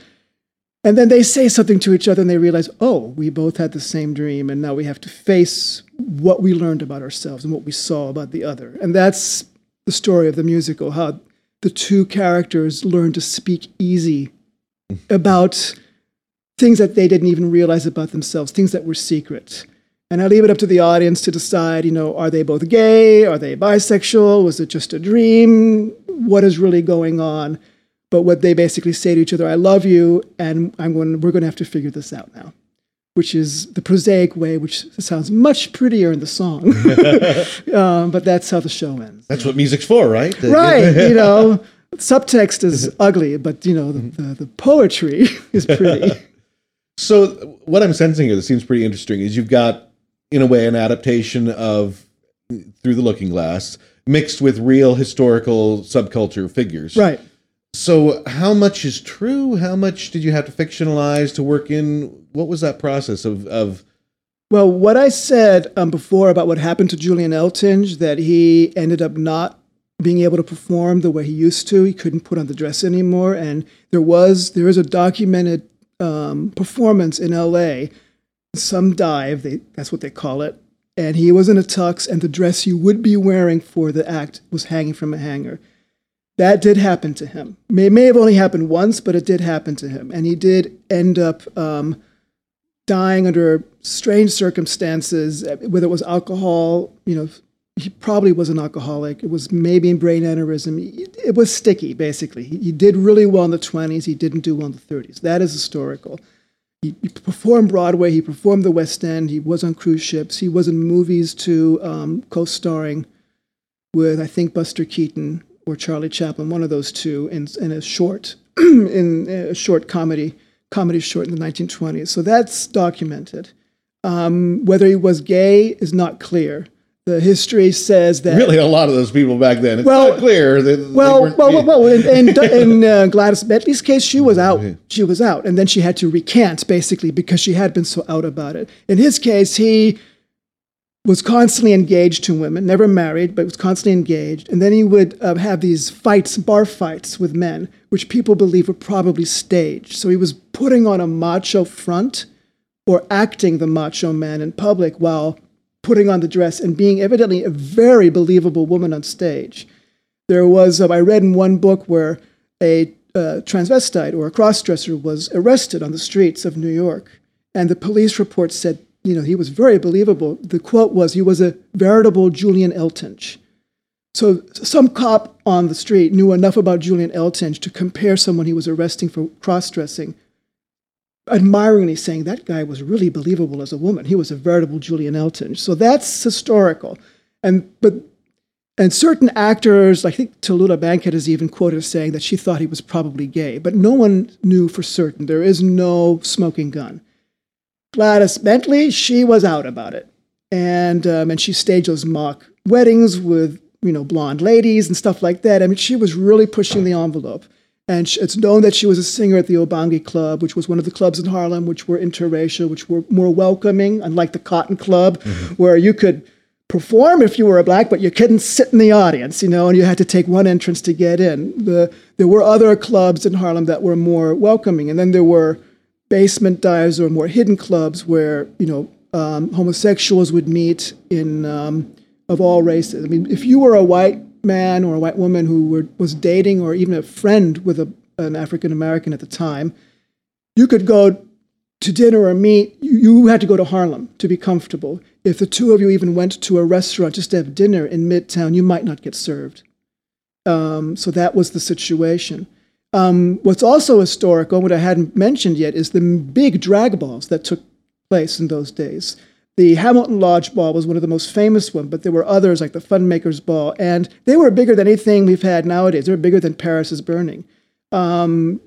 And then they say something to each other and they realize, oh, we both had the same dream, and now we have to face what we learned about ourselves and what we saw about the other. And that's the story of the musical, how the two characters learn to speak easy hmm. about things that they didn't even realize about themselves, things that were secret. And I leave it up to the audience to decide, you know, are they both gay? Are they bisexual? Was it just a dream? What is really going on? But what they basically say to each other, I love you, and I'm going, we're going to have to figure this out now, which is the prosaic way, which sounds much prettier in the song. um, but that's how the show ends. That's what music's for, right? Right, you know, subtext is ugly, but, you know, the, the, the poetry is pretty. So what I'm sensing here that seems pretty interesting is you've got, in a way, an adaptation of Through the Looking Glass mixed with real historical subculture figures. Right. So how much is true? How much did you have to fictionalize to work in? What was that process of of Well, what I said um, before about what happened to Julian Eltinge, that he ended up not being able to perform the way he used to. He couldn't put on the dress anymore, and there was there is a documented um, performance in L.A. Some dive, they, that's what they call it, and he was in a tux, and the dress he would be wearing for the act was hanging from a hanger. That did happen to him. May may have only happened once, but it did happen to him, and he did end up. Um, dying under strange circumstances, uh, whether it was alcohol, you know, he probably was an alcoholic. It was maybe brain aneurysm. It, it was sticky, basically. He, he did really well in the 20s. He didn't do well in the 30s. That is historical. He, he performed Broadway. He performed the West End. He was on cruise ships. He was in movies too, um, co-starring with, I think, Buster Keaton or Charlie Chaplin, one of those two, in, in a short, in a short comedy comedy short in the 1920s. So that's documented. Um, whether he was gay is not clear. The history says that really a lot of those people back then? It's Well- not clear. They well, well, well, well, in, in, in uh, Gladys Bentley's case, she was out. She was out, and then she had to recant basically because she had been so out about it. In his case, he was constantly engaged to women, never married, but was constantly engaged. And then he would uh, have these fights, bar fights with men, which people believe were probably staged. So he was putting on a macho front or acting the macho man in public while putting on the dress and being evidently a very believable woman on stage. There was, um, I read in one book where a uh, transvestite or a crossdresser was arrested on the streets of New York. And the police report said, you know, he was very believable. The quote was, he was a veritable Julian Eltinge. So some cop on the street knew enough about Julian Eltinge to compare someone he was arresting for cross-dressing, admiringly saying that guy was really believable as a woman. He was a veritable Julian Eltinge. So that's historical. And but and certain actors, I think Tallulah Bankhead is even quoted as saying that she thought he was probably gay, but no one knew for certain. There is no smoking gun. Gladys Bentley, she was out about it, and um, and she staged those mock weddings with you know blonde ladies and stuff like that. I mean, she was really pushing the envelope. And it's known that she was a singer at the Ubangi Club, which was one of the clubs in Harlem, which were interracial, which were more welcoming, unlike the Cotton Club, where you could perform if you were a black, but you couldn't sit in the audience, you know, and you had to take one entrance to get in. The, there were other clubs in Harlem that were more welcoming, and then there were basement dives or more hidden clubs where you know um, homosexuals would meet in um, of all races. I mean, if you were a white man or a white woman who were, was dating or even a friend with a, an African American at the time, you could go to dinner or meet. You, you had to go to Harlem to be comfortable. If the two of you even went to a restaurant just to have dinner in Midtown, you might not get served. Um, so that was the situation. Um, what's also historical, what I hadn't mentioned yet, is the big drag balls that took place in those days. The Hamilton Lodge Ball was one of the most famous ones, but there were others like the Funmakers Ball, and they were bigger than anything we've had nowadays. They were bigger than Paris is Burning. Um,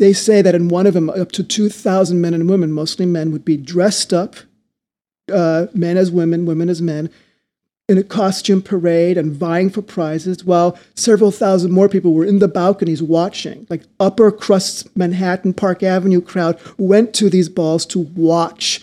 they say that in one of them, up to 2,000 men and women, mostly men, would be dressed up, uh, men as women, women as men, in a costume parade and vying for prizes, while several thousand more people were in the balconies watching. Like upper crust Manhattan Park Avenue crowd went to these balls to watch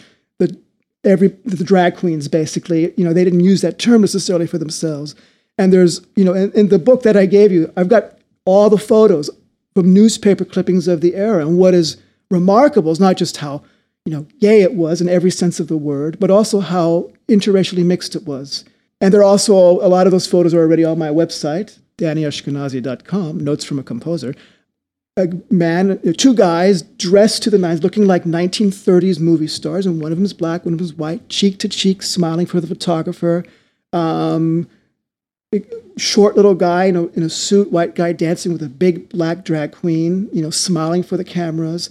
every the drag queens. Basically, you know, they didn't use that term necessarily for themselves. And there's, you know, in, in the book that I gave you, I've got all the photos from newspaper clippings of the era. And what is remarkable is not just how, you know, gay it was in every sense of the word, but also how interracially mixed it was. and there are also a lot of those photos are already on my website, dannyashkenazi.com, notes from a composer. A man, two guys dressed to the nines, looking like 1930s movie stars, and one of them is black, one of them is white, cheek to cheek, smiling for the photographer. Um, short little guy in a, in a suit, white guy dancing with a big black drag queen, you know, smiling for the cameras.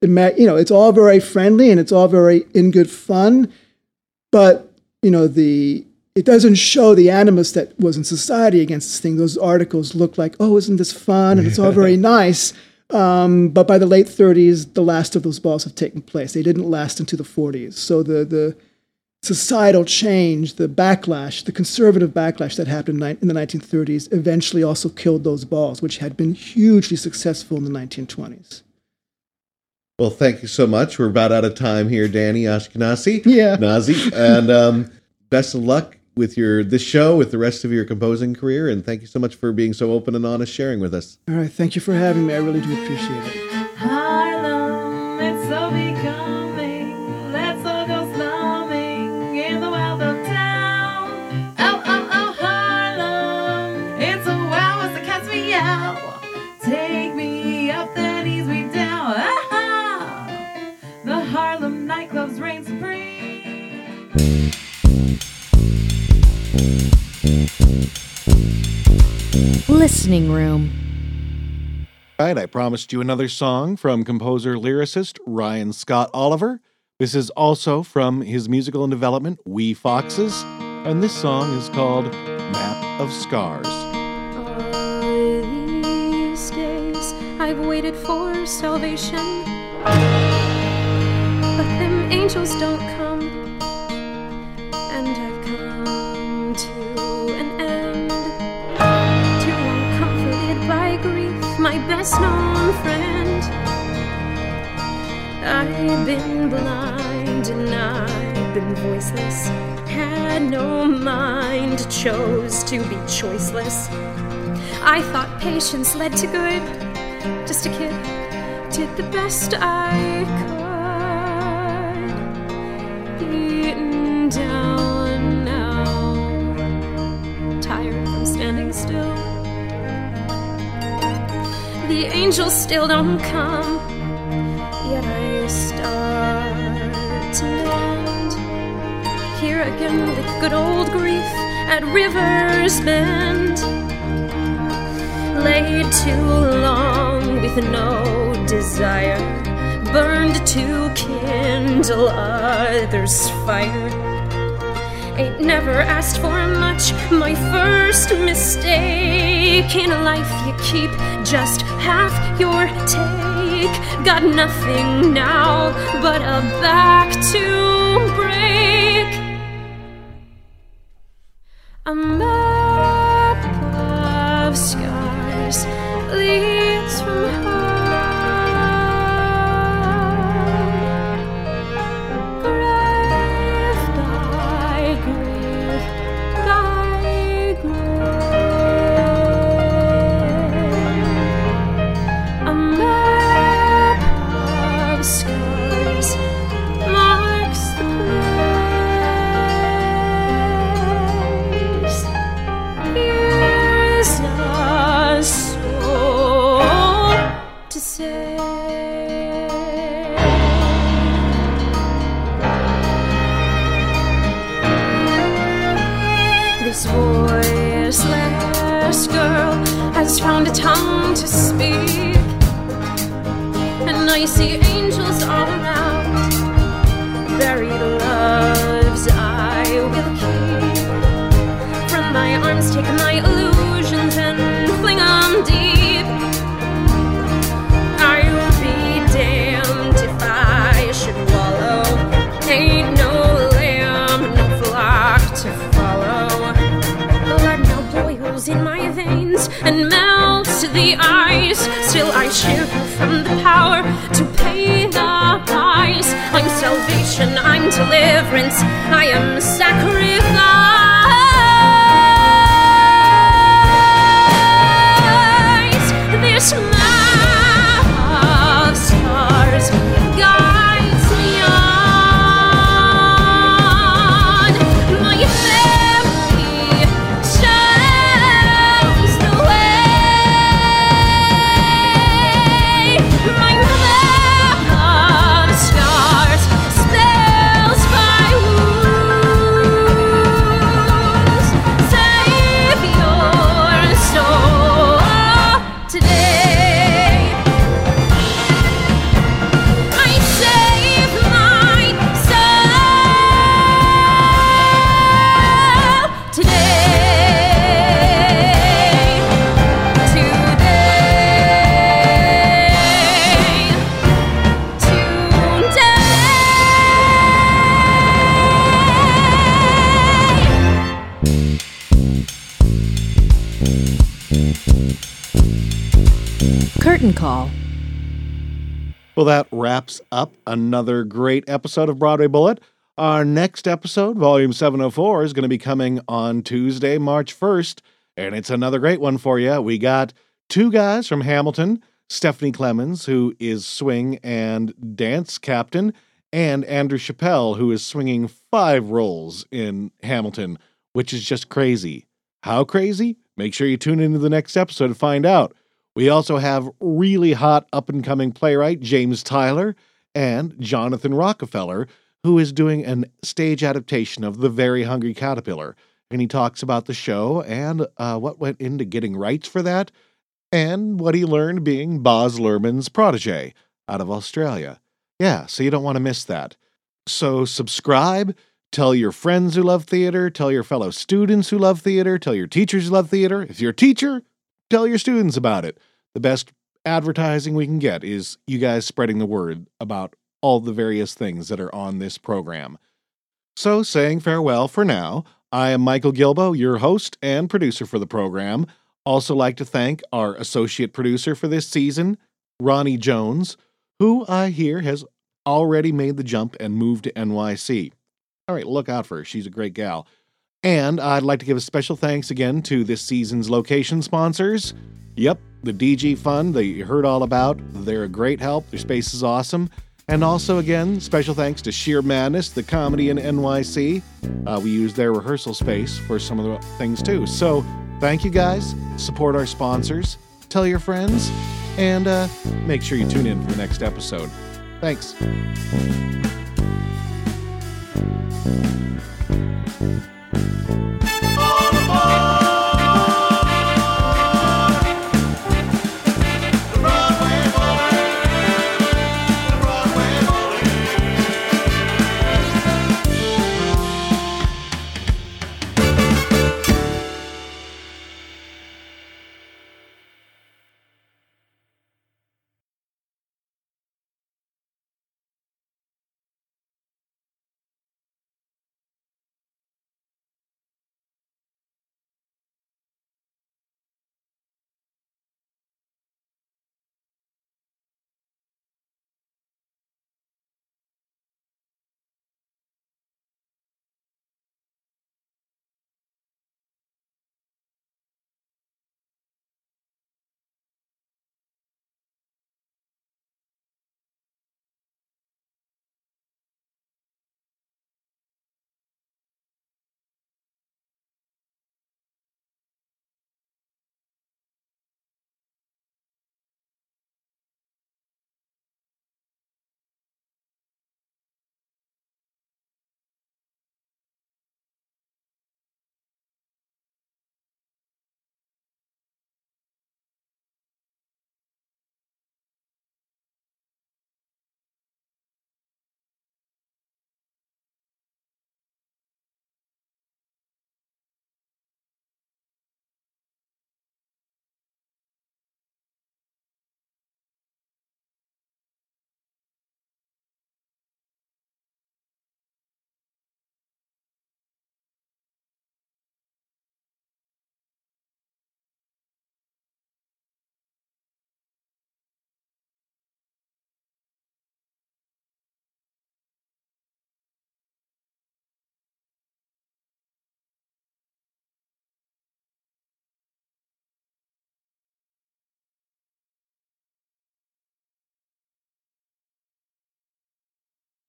It you know, it's all very friendly and it's all very in good fun, but you know the it doesn't show the animus that was in society against this thing. Those articles look like, oh, isn't this fun? And it's all very nice. Um, but by the late 30s, the last of those balls have taken place. They didn't last into the 40s. So the the societal change, the backlash, the conservative backlash that happened in the 1930s eventually also killed those balls, which had been hugely successful in the 1920s. Well, thank you so much. We're about out of time here, Danny Ashkenazi. Yeah. Nazi. And um, best of luck with your this show, with the rest of your composing career. And thank you so much for being so open and honest sharing with us. All right. Thank you for having me. I really do appreciate it. Harlem, it's so becoming. Let's all go slumming in the wild of town. Oh, oh, oh, Harlem, it's a wow as the cats meow. Take me up, then ease me down. Ah, the Harlem nightclubs reign supreme. Listening Room. All right, I promised you another song from composer lyricist Ryan Scott Oliver. This is also from his musical and development, We Foxes, and this song is called Map of Scars. These days I've waited for salvation, but them angels don't come, I've been blind and I've been voiceless, had no mind, chose to be choiceless. I thought patience led to good. Just a kid, did the best I could. Beaten down now, tired from standing still. The angels still don't come, Here again with good old grief at River's Bend laid too long with no desire, burned to kindle others' fire. Ain't never asked for much, my first mistake. In life, you keep just half your take. Got nothing now but a back to I see angels all around. Buried loves I will keep. From my arms, take my illusions and fling 'em deep. I'll be damned if I should wallow. Ain't no lamb, no flock to follow. Blood now boils in my veins and melts the ice. Still I shiver from I'm deliverance, I am sacrifice. Curtain call. Well, that wraps up another great episode of Broadway Bullet. Our next episode, Volume 704, is going to be coming on Tuesday, March 1st, and it's another great one for you. We got two guys from Hamilton Stephanie Klemons, who is swing and dance captain, and Andrew Chappelle, who is swinging five roles in Hamilton, which is just crazy. How crazy? Make sure you tune into the next episode to find out. We also have really hot up and coming playwright James Tyler and Jonathan Rockefeller, who is doing an stage adaptation of The Very Hungry Caterpillar. And he talks about the show and uh, what went into getting rights for that, and what he learned being Baz Luhrmann's protege out of Australia. Yeah, so you don't want to miss that. So subscribe, tell your friends who love theater, tell your fellow students who love theater, tell your teachers who love theater. If you're a teacher, tell your students about it. The best advertising we can get is you guys spreading the word about all the various things that are on this program. So, saying farewell for now, I am Michael Gilboe, your host and producer for the program. Also, like to thank our associate producer for this season, Ronnie Jones, who I hear has already made the jump and moved to NYC. All right, look out for her. She's a great gal. And I'd like to give a special thanks again to this season's location sponsors. Yep, the DG Fund that you heard all about. They're a great help. Their space is awesome. And also, again, special thanks to Shear Madness, the comedy in NYC. Uh, we use their rehearsal space for some of the things too. So, thank you guys. Support our sponsors. Tell your friends. And uh, make sure you tune in for the next episode. Thanks.